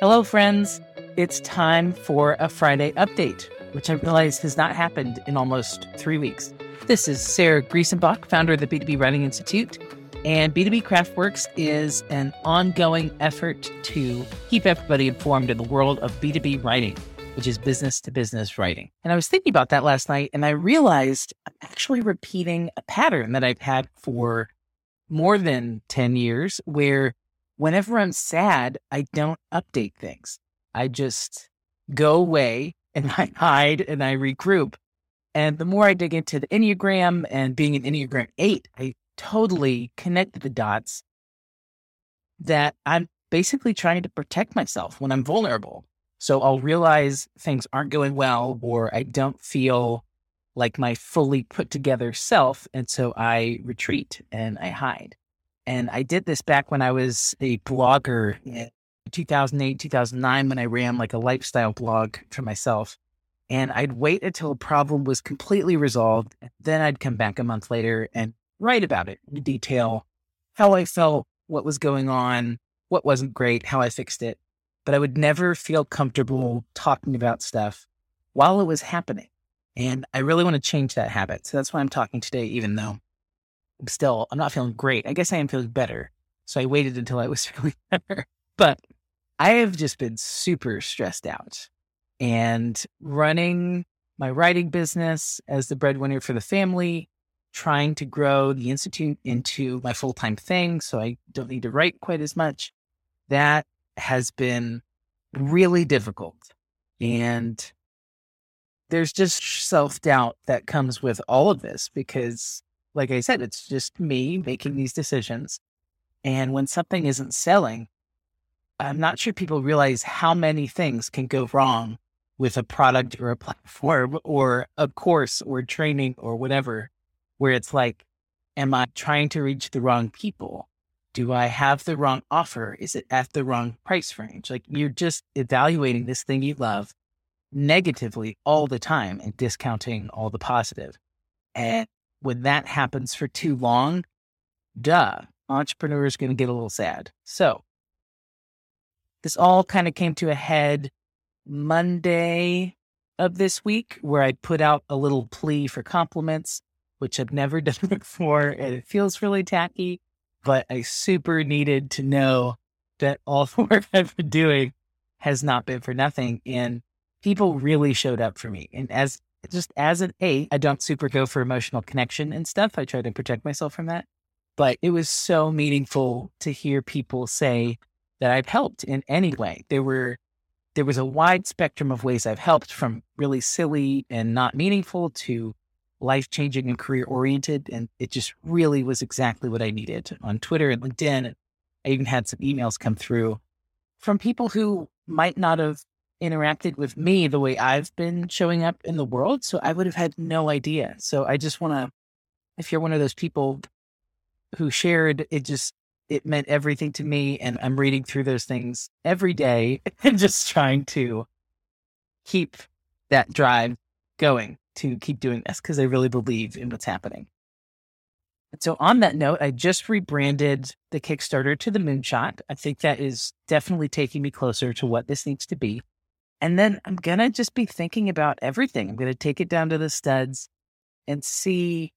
Hello, friends. It's time for a Friday update, which I realize has not happened in almost three weeks. This is Sarah Greesonbach, founder of the B2B Writing Institute. And B2B Craftworks is an ongoing effort to keep everybody informed in the world of B2B writing, which is business to business writing. And I was thinking about that last night and I realized I'm actually repeating a pattern that I've had for more than 10 years where whenever I'm sad, I don't update things. I just go away and I hide and I regroup. And the more I dig into the Enneagram and being an Enneagram 8, I totally connect the dots that I'm basically trying to protect myself when I'm vulnerable. So I'll realize things aren't going well or I don't feel like my fully put together self. And so I retreat and I hide. And I did this back when I was a blogger in 2008, 2009, when I ran like a lifestyle blog for myself. And I'd wait until a problem was completely resolved. Then I'd come back a month later and write about it in detail how I felt, what was going on, what wasn't great, how I fixed it. But I would never feel comfortable talking about stuff while it was happening. And I really want to change that habit. So that's why I'm talking today, even though still, I'm not feeling great. I guess I am feeling better. So I waited until I was feeling better. But I have just been super stressed out and running my writing business as the breadwinner for the family, trying to grow the Institute into my full time thing. So I don't need to write quite as much. That has been really difficult. And there's just self doubt that comes with all of this because like I said, it's just me making these decisions. And when something isn't selling, I'm not sure people realize how many things can go wrong with a product or a platform or a course or training or whatever, where it's like, am I trying to reach the wrong people? Do I have the wrong offer? Is it at the wrong price range? Like you're just evaluating this thing you love negatively all the time and discounting all the positive. And when that happens for too long, duh, entrepreneur is going to get a little sad. So this all kind of came to a head Monday of this week, where I put out a little plea for compliments, which I've never done before. And it feels really tacky, but I super needed to know that all the work I've been doing has not been for nothing. And people really showed up for me. And as just as an eight, I don't super go for emotional connection and stuff. I try to protect myself from that. But it was so meaningful to hear people say that I've helped in any way. There were there was a wide spectrum of ways I've helped from really silly and not meaningful to life changing and career oriented. And it just really was exactly what I needed on Twitter and LinkedIn. I even had some emails come through from people who might not have interacted with me the way I've been showing up in the world. So I would have had no idea. So I just want to, if you're one of those people who shared, it just, it meant everything to me. And I'm reading through those things every day and just trying to keep that drive going to keep doing this because I really believe in what's happening. And so, on that note, I just rebranded the Kickstarter to the Moonshot. I think that is definitely taking me closer to what this needs to be. And then I'm going to just be thinking about everything. I'm going to take it down to the studs and see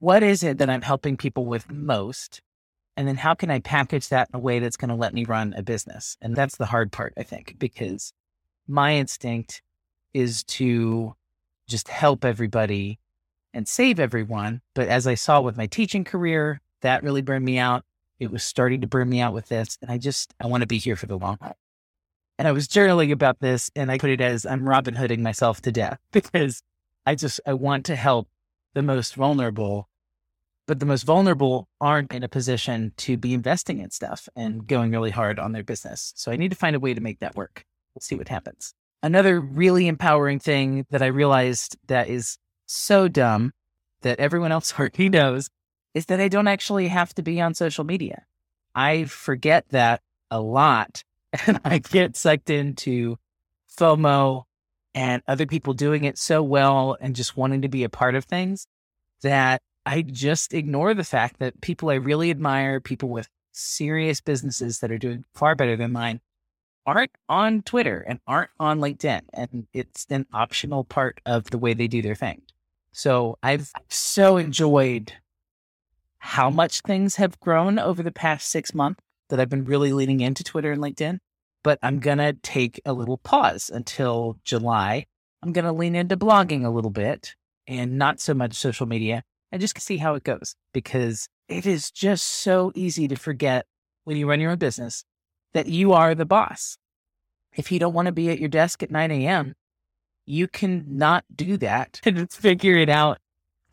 what is it that I'm helping people with most? And then how can I package that in a way that's going to let me run a business? And that's the hard part, I think, because my instinct is to just help everybody and save everyone. But as I saw with my teaching career, that really burned me out. It was starting to burn me out with this. And I just, I want to be here for the long haul. And I was journaling about this and I put it as I'm Robin Hooding myself to death because I just, I want to help the most vulnerable, but the most vulnerable aren't in a position to be investing in stuff and going really hard on their business. So I need to find a way to make that work. We'll see what happens. Another really empowering thing that I realized that is so dumb that everyone else already knows is that I don't actually have to be on social media. I forget that a lot and I get sucked into FOMO and other people doing it so well and just wanting to be a part of things that I just ignore the fact that people I really admire, people with serious businesses that are doing far better than mine, aren't on Twitter and aren't on LinkedIn. And it's an optional part of the way they do their thing. So I've so enjoyed how much things have grown over the past six months that I've been really leaning into Twitter and LinkedIn. But I'm going to take a little pause until July. I'm going to lean into blogging a little bit and not so much social media and just see how it goes because it is just so easy to forget when you run your own business that you are the boss. If you don't want to be at your desk at 9 a.m., you can not do that and figure it out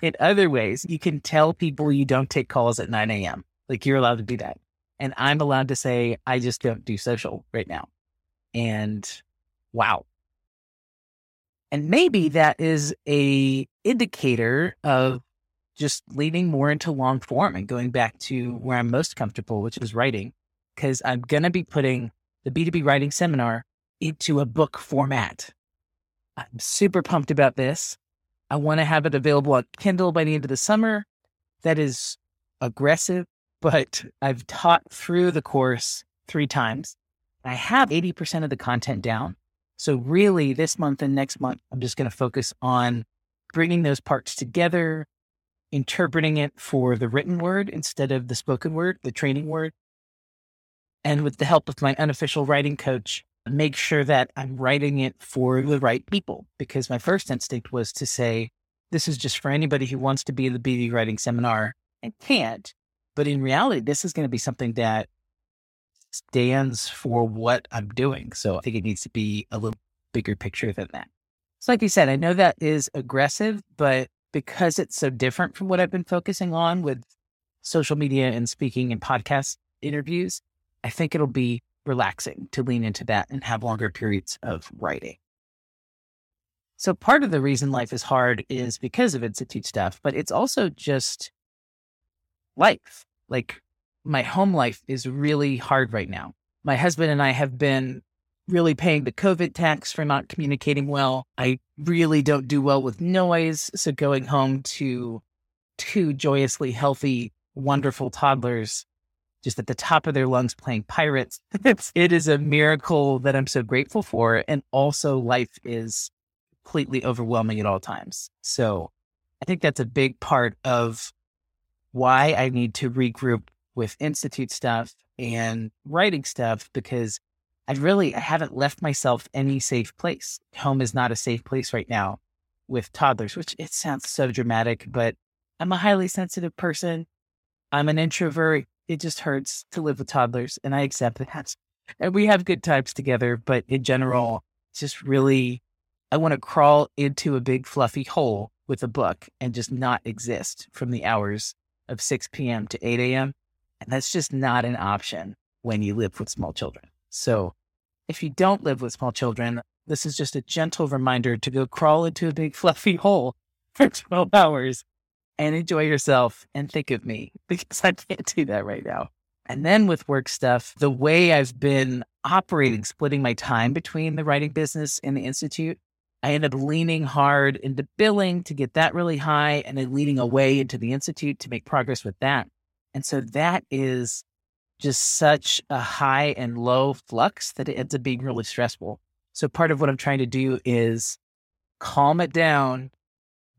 in other ways. You can tell people you don't take calls at 9 a.m. Like you're allowed to do that. And I'm allowed to say, I just don't do social right now. And wow. And maybe that is a indicator of just leaning more into long form and going back to where I'm most comfortable, which is writing, because I'm going to be putting the B2B writing seminar into a book format. I'm super pumped about this. I want to have it available on Kindle by the end of the summer. That is aggressive, but I've taught through the course three times. I have 80% of the content down. So, really, this month and next month, I'm just going to focus on bringing those parts together, interpreting it for the written word instead of the spoken word, the training word. And with the help of my unofficial writing coach, make sure that I'm writing it for the right people. Because my first instinct was to say, this is just for anybody who wants to be in the B2B writing seminar and can't. But in reality, this is going to be something that stands for what I'm doing. So I think it needs to be a little bigger picture than that. So, like you said, I know that is aggressive, but because it's so different from what I've been focusing on with social media and speaking and podcast interviews, I think it'll be relaxing to lean into that and have longer periods of writing. So part of the reason life is hard is because of institute stuff, but it's also just life. Like my home life is really hard right now. My husband and I have been really paying the COVID tax for not communicating well. I really don't do well with noise. So going home to two joyously healthy, wonderful toddlers just at the top of their lungs playing pirates. It's, it is a miracle that I'm so grateful for. And also, life is completely overwhelming at all times. So I think that's a big part of why I need to regroup with Institute stuff and writing stuff because I really I haven't left myself any safe place. Home is not a safe place right now with toddlers, which it sounds so dramatic, but I'm a highly sensitive person. I'm an introvert it just hurts to live with toddlers, and I accept that. And we have good times together, but in general, it's just really, I want to crawl into a big fluffy hole with a book and just not exist from the hours of 6 p.m. to 8 a.m. And that's just not an option when you live with small children. So if you don't live with small children, this is just a gentle reminder to go crawl into a big fluffy hole for 12 hours and enjoy yourself and think of me because I can't do that right now. And then with work stuff, the way I've been operating, splitting my time between the writing business and the Institute, I end up leaning hard into billing to get that really high and then leaning away into the Institute to make progress with that. And so that is just such a high and low flux that it ends up being really stressful. So part of what I'm trying to do is calm it down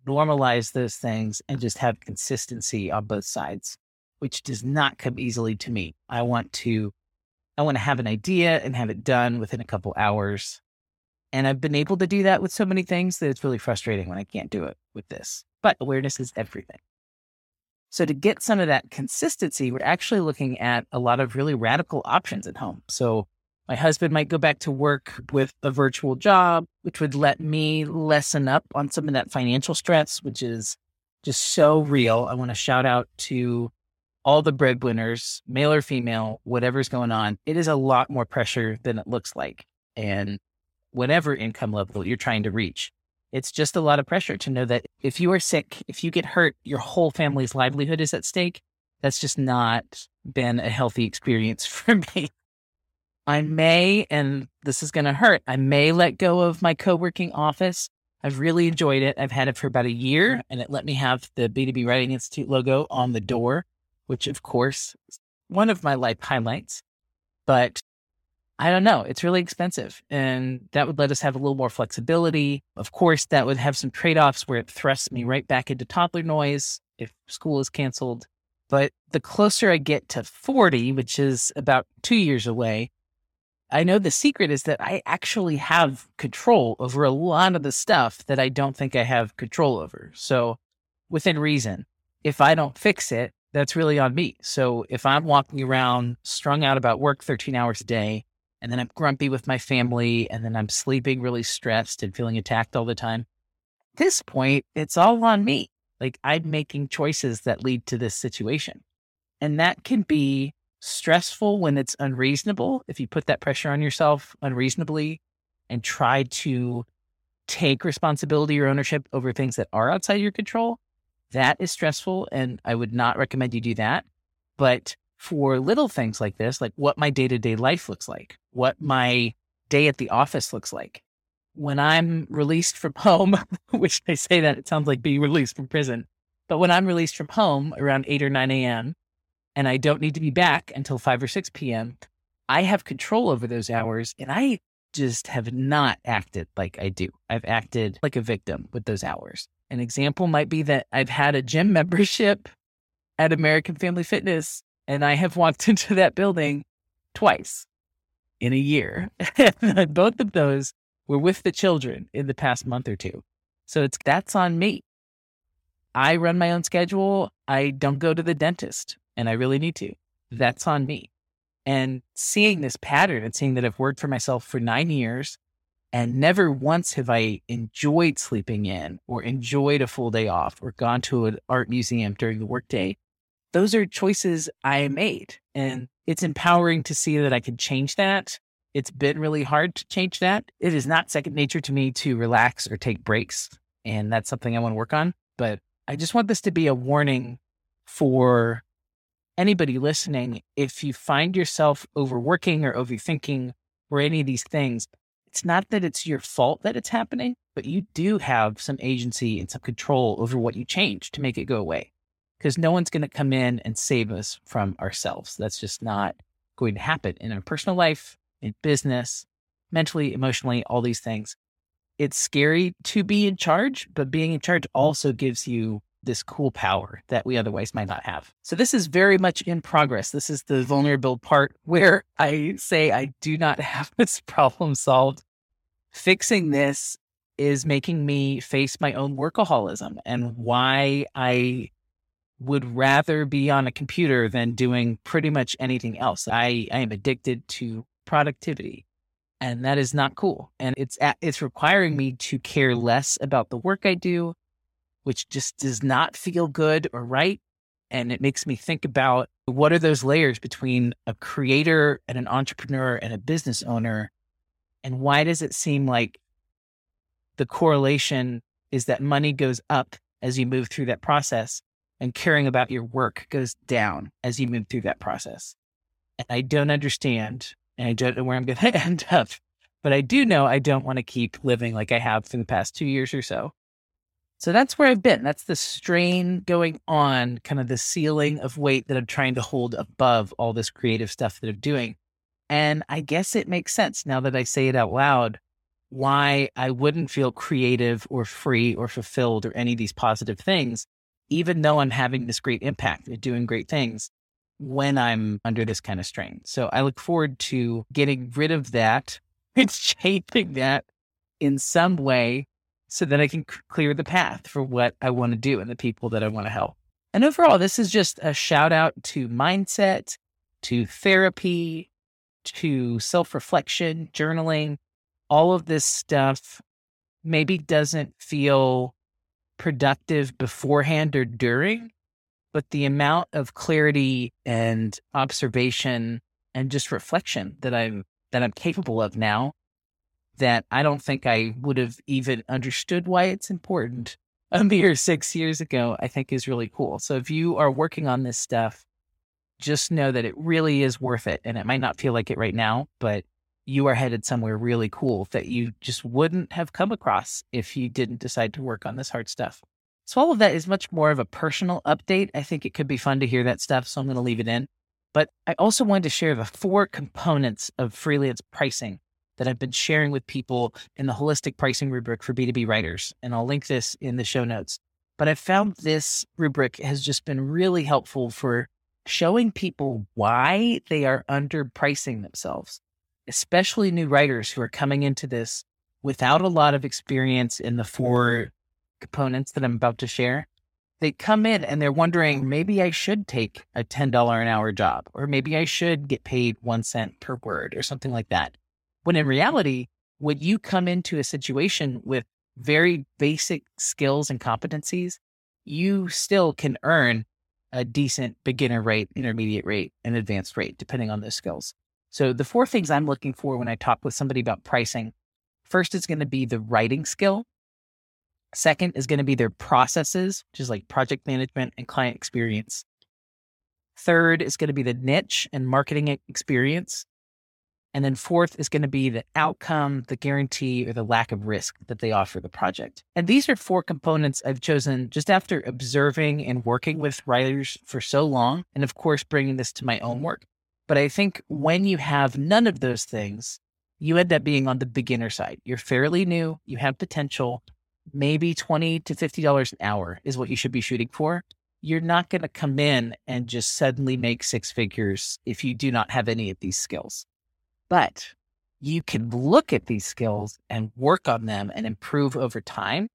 normalize those things and just have consistency on both sides, which does not come easily to me. I want to I want to have an idea and have it done within a couple hours. And I've been able to do that with so many things that it's really frustrating when I can't do it with this. But awareness is everything. So to get some of that consistency, we're actually looking at a lot of really radical options at home. So my husband might go back to work with a virtual job, which would let me lessen up on some of that financial stress, which is just so real. I want to shout out to all the breadwinners, male or female, whatever's going on. It is a lot more pressure than it looks like. And whatever income level you're trying to reach, it's just a lot of pressure to know that if you are sick, if you get hurt, your whole family's livelihood is at stake. That's just not been a healthy experience for me. I may, and this is going to hurt, I may let go of my co working office. I've really enjoyed it. I've had it for about a year, mm-hmm. and it let me have the B2B Writing Institute logo on the door, which, of course, is one of my life highlights. But I don't know. It's really expensive. And that would let us have a little more flexibility. Of course, that would have some trade offs where it thrusts me mm-hmm. right back into toddler noise if school is canceled. But the closer I get to 40, which is about two years away, I know the secret is that I actually have control over a lot of the stuff that I don't think I have control over. So, within reason, if I don't fix it, that's really on me. So, if I'm walking around strung out about work 13 hours a day, and then I'm grumpy with my family, and then I'm sleeping really stressed and feeling attacked all the time, at this point, it's all on me. Like I'm making choices that lead to this situation. And that can be stressful when it's unreasonable. If you put that pressure on yourself unreasonably and try to take responsibility or ownership over things that are outside your control, that is stressful. And I would not recommend you do that. But for little things like this, like what my day to day life looks like, what mm-hmm. my day at the office looks like, when I'm released from home, which I say that it sounds like being released from prison, but when I'm released from home around 8 or 9 a.m., and I don't need to be back until 5 or 6 p.m., I have control over those hours. And I just have not acted like I do. I've acted like a victim with those hours. An example might be that I've had a gym membership at American Family Fitness, and I have walked into that building twice in a year. Both of those were with the children in the past month or two. So it's that's on me. I run my own schedule. I don't go to the dentist and I really need to. That's on me. And seeing this pattern and seeing that I've worked for myself for nine years and never once have I enjoyed sleeping in or enjoyed a full day off or gone to an art museum during the workday. Those are choices I made. And it's empowering to see that I can change that it's been really hard to change that. It is not second nature to me to relax or take breaks. And that's something I want to work on. But I just want this to be a warning for anybody listening. If you find yourself overworking or overthinking or any of these things, it's not that it's your fault that it's happening, but you do have some agency and some control over what you change to make it go away. Because no one's going to come in and save us from ourselves. That's just not going to happen in our personal life in business, mentally, emotionally, all these things. It's scary to be in charge, but being in charge mm-hmm. also gives you this cool power that we otherwise might not have. So this is very much in progress. This is the vulnerable part where I say I do not have this problem solved. Fixing this is making me face my own workaholism and why I would rather be on a computer than doing pretty much anything else. I, I am addicted to productivity. And that is not cool. And it's it's requiring me to care less about the work I do, which just does not feel good or right. And it makes me think about what are those layers between a creator and an entrepreneur and a business owner? And why does it seem like the correlation is that money goes up as you move through that process and caring about your work goes down as you move through that process? And I don't understand and I don't know where I'm going to end up. But I do know I don't want to keep living like I have for the past two years or so. So that's where I've been. That's the strain going on, kind of the ceiling of weight that I'm trying to hold above all this creative stuff that I'm doing. And I guess it makes sense now that I say it out loud why I wouldn't feel creative or free or fulfilled or any of these positive things, even though I'm having this great impact and doing great things when I'm under this kind of strain. So I look forward to getting rid of that. It's changing that in some way so that I can c- clear the path for what I want to do and the people that I want to help. And overall, this is just a shout out to mindset, to therapy, to self reflection, journaling. All of this stuff maybe doesn't feel productive beforehand or during, but the amount of clarity and observation and just reflection that I'm that I'm capable of now that I don't think I would have even understood why it's important a mere six years ago, I think is really cool. So if you are working on this stuff, just know that it really is worth it. And it might not feel like it right now, but you are headed somewhere really cool that you just wouldn't have come across if you didn't decide to work on this hard stuff. So all of that is much more of a personal update. I think it could be fun to hear that stuff. So I'm going to leave it in. But I also wanted to share the four components of freelance pricing that I've been sharing with people in the holistic pricing rubric for B2B writers. And I'll link this in the show notes. But I found this rubric has just been really helpful for showing people why they are underpricing themselves, especially new writers who are coming into this without a lot of experience in the mm-hmm. four components that I'm about to share. They come in and they're wondering, maybe I should take a $10 an hour job, or maybe I should get paid one cent per word or something like that. When in mm-hmm. reality, when you come into a situation with very basic skills and competencies, you still can earn a decent beginner rate, intermediate rate, and advanced rate, depending on those skills. So, the four things I'm looking for when I talk with somebody about pricing first is going to be the writing skill. Second is going to be their processes, which is like project management and client experience. Third is going to be the niche and marketing experience. And then fourth is going to be the outcome, the guarantee, or the lack of risk that they offer the project. And these are four components I've chosen just after observing and working with writers for so long. And of course, bringing this to my own work. But I think when you have none of those things, you end up being on the beginner side. You're fairly new, you have potential. Maybe 20 to $50 an hour is what you should be shooting for. You're not going to come in and just suddenly make six figures if you do not have any of these skills. But you can look at these skills and work on them and improve over time,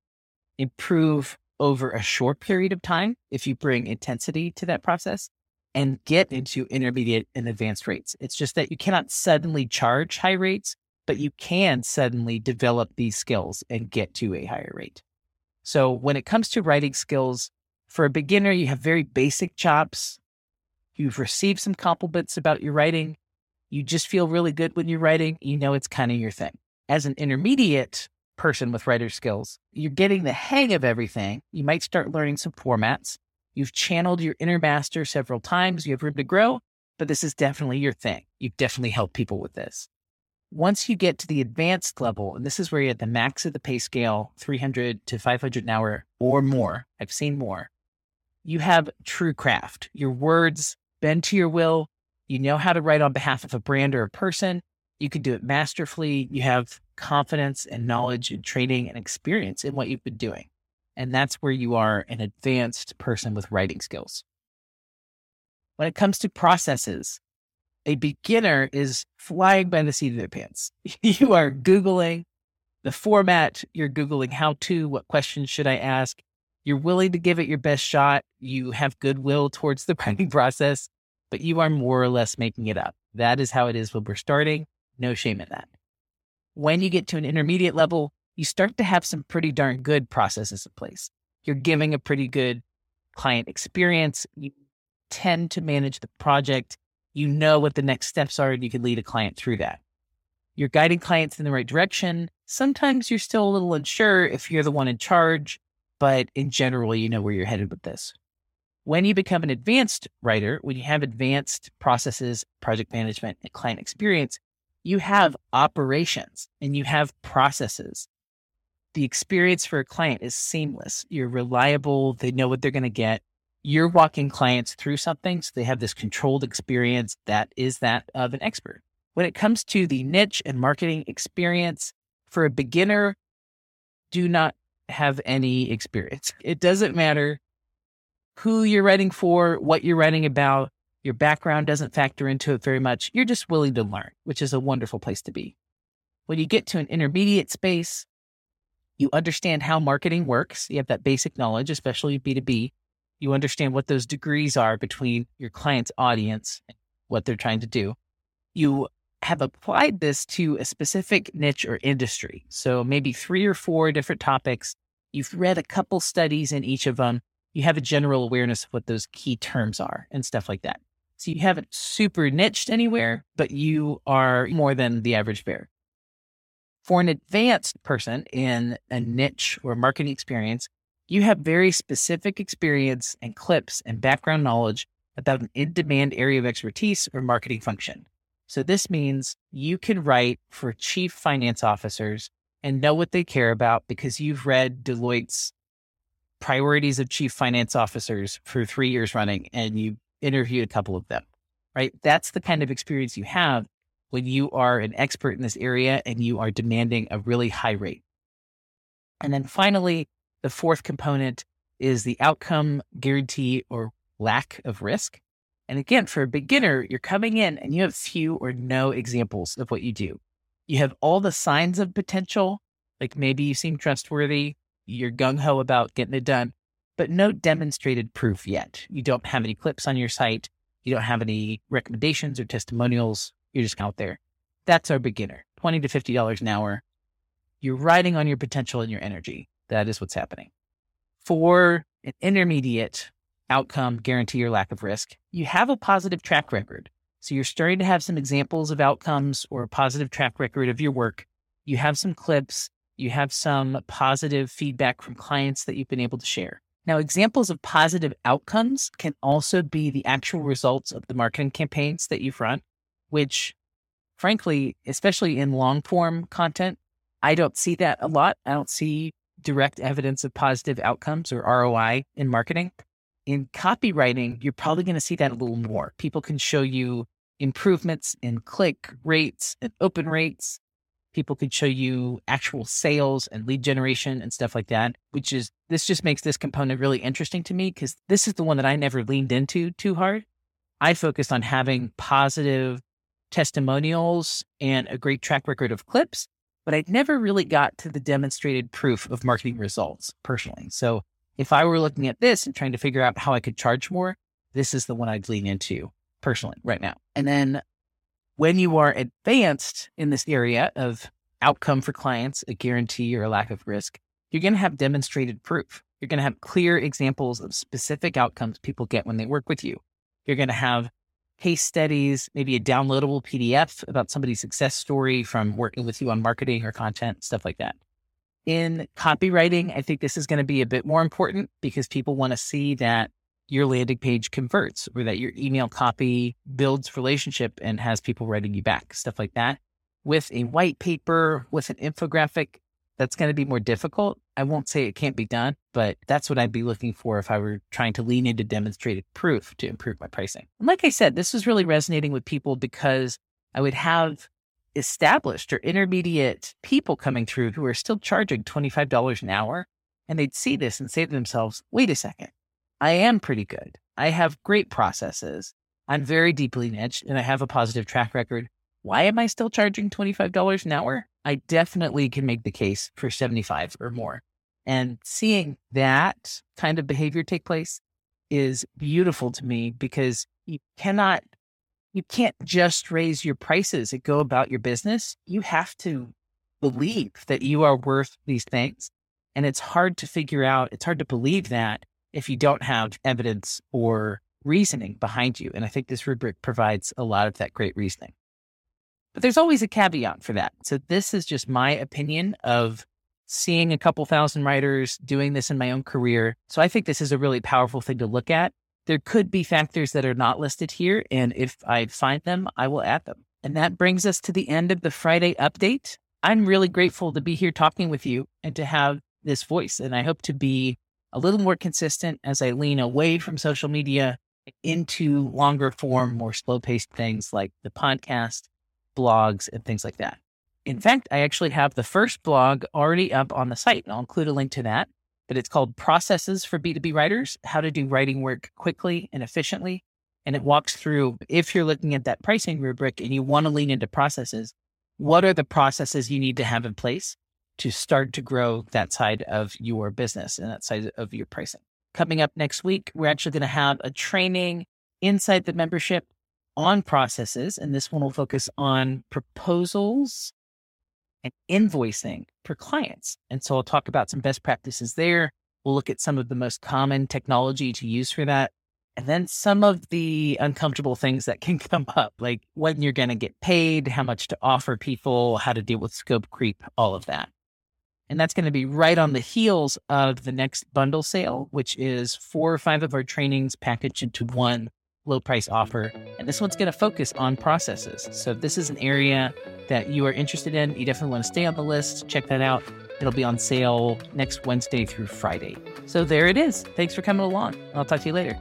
improve over a short period of time if you bring intensity to that process and get into intermediate and advanced rates. It's just that you cannot suddenly charge high rates, but you can suddenly develop these skills and get to a higher rate. So when it comes to writing skills, for a beginner, you have very basic chops. You've received some compliments about your writing you just feel really good when you're writing, you know it's kind of your thing. As an intermediate person with writer skills, you're getting the hang of everything. You might start learning some formats. You've channeled your inner master several times. You have room to grow, but this is definitely your thing. You've definitely helped people with this. Once you get to the advanced level, and this is where you're at the max of the pay scale, 300 to 500 an hour or more, I've seen more, you have true craft. Your words bend to your will. You know how to write on behalf of a brand or a person. You can do it masterfully. You have confidence and knowledge and training and experience in what you've been doing. And that's where you are an advanced person with writing skills. When it comes to processes, a beginner is flying by the seat of their pants. you are Googling the format, you're Googling how to, what questions should I ask? You're willing to give it your best shot. You have goodwill towards the writing process but you are more or less making it up. That is how it is when we're starting. No shame in that. When you get to an intermediate level, you start to have some pretty darn good processes in place. You're giving a pretty good client experience. You tend to manage the project. You know what the next steps are, and you can lead a client through that. You're guiding clients in the right direction. Sometimes you're still a little unsure if you're the one in charge, but in general, you know where you're headed with this. When you become an advanced writer, when you have advanced processes, project management, and client experience, you have operations and you have processes. The experience for a client is seamless. You're reliable. They know what they're going to get. You're walking clients through something. So they have this controlled experience that is that of an expert. When it comes to the niche and marketing experience for a beginner, do not have any experience. It doesn't matter who you're writing for, what you're writing about. Your background doesn't factor into it very much. You're just willing to learn, which is a wonderful place to be. When you get to an intermediate space, you understand how marketing works. You have that basic knowledge, especially B2B. You understand what those degrees are between your client's audience and what they're trying to do. You have applied this to a specific niche or industry. So maybe three or four different topics. You've read a couple studies in each of them you have a general awareness of what those key terms are and stuff like that. So you haven't super niched anywhere, but you are more than the average bear. For an advanced person in a niche or marketing experience, you have very specific experience and clips and background knowledge about an in demand area of expertise or marketing function. So this means you can write for chief finance officers and know what they care about because you've read Deloitte's priorities of chief finance officers for three years running, and you interviewed a couple of them. right? That's the kind of experience you have when you are an expert in this area and you are demanding a really high rate. And then finally, the fourth component is the outcome guarantee or lack of risk. And again, for a beginner, you're coming in and you have few or no examples of what you do. You have all the signs of potential, like maybe you seem trustworthy, you're gung ho about getting it done, but no demonstrated proof yet. You don't have any clips on your site. You don't have any recommendations or testimonials. You're just out there. That's our beginner, 20 to $50 an hour. You're riding on your potential and your energy. That is what's happening. For an intermediate outcome, guarantee or lack of risk, you have a positive track record. So you're starting to have some examples of outcomes or a positive track record of your work. You have some clips. You have some positive feedback from clients that you've been able to share. Now, examples of positive outcomes can also be the actual results of the marketing campaigns that you've run, which, frankly, especially in long form content, I don't see that a lot. I don't see direct evidence of positive outcomes or ROI in marketing. In copywriting, you're probably going to see that a little more. People can show you improvements in click rates and open rates people could show you actual sales and lead generation and stuff like that, which is this just makes this component really interesting to me because this is the one that I never leaned into too hard. I focused on having positive testimonials and a great track record of clips, but I never really got to the demonstrated proof of marketing results personally. So if I were looking at this and trying to figure out how I could charge more, this is the one I'd lean into personally right now. And then when you are advanced in this area of outcome for clients, a guarantee or a lack of risk, you're going to have demonstrated proof. You're going to have clear examples of specific outcomes people get when they work with you. You're going to have case studies, maybe a downloadable PDF about somebody's success story from working with you on marketing or content, stuff like that. In copywriting, I think this is going to be a bit more important because people want to see that your landing page converts or that your email copy builds relationship and has people writing you back, stuff like that. With a white paper, with an infographic, that's going to be more difficult. I won't say it can't be done, but that's what I'd be looking for if I were trying to lean into demonstrated proof to improve my pricing. And like I said, this was really resonating with people because I would have established or intermediate people coming through who are still charging $25 an hour. And they'd see this and say to themselves, wait a second, I am pretty good. I have great processes. I'm very deeply niched and I have a positive track record. Why am I still charging $25 an hour? I definitely can make the case for 75 or more. And seeing that kind of behavior take place is beautiful to me because you cannot, you can't just raise your prices and go about your business. You have to believe that you are worth these things. And it's hard to figure out, it's hard to believe that if you don't have evidence or reasoning behind you. And I think this rubric provides a lot of that great reasoning. But there's always a caveat for that. So this is just my opinion of seeing a couple thousand writers doing this in my own career. So I think this is a really powerful thing to look at. There could be factors that are not listed here. And if I find them, I will add them. And that brings us to the end of the Friday update. I'm really grateful to be here talking with you and to have this voice. And I hope to be a little more consistent as I lean away from social media into longer form, more slow paced things like the podcast, blogs, and things like that. In fact, I actually have the first blog already up on the site, and I'll include a link to that. But it's called Processes for B2B Writers How to Do Writing Work Quickly and Efficiently. And it walks through if you're looking at that pricing rubric and you want to lean into processes, what are the processes you need to have in place to start to grow that side of your business and that side of your pricing. Coming up next week, we're actually going to have a training inside the membership on processes. And this one will focus on proposals and invoicing for clients. And so I'll talk about some best practices there. We'll look at some of the most common technology to use for that. And then some of the uncomfortable things that can come up, like when you're going to get paid, how much to offer people, how to deal with scope creep, all of that. And that's going to be right on the heels of the next bundle sale, which is four or five of our trainings packaged into one low price offer. And this one's going to focus on processes. So if this is an area that you are interested in, you definitely want to stay on the list. Check that out. It'll be on sale next Wednesday through Friday. So there it is. Thanks for coming along. I'll talk to you later.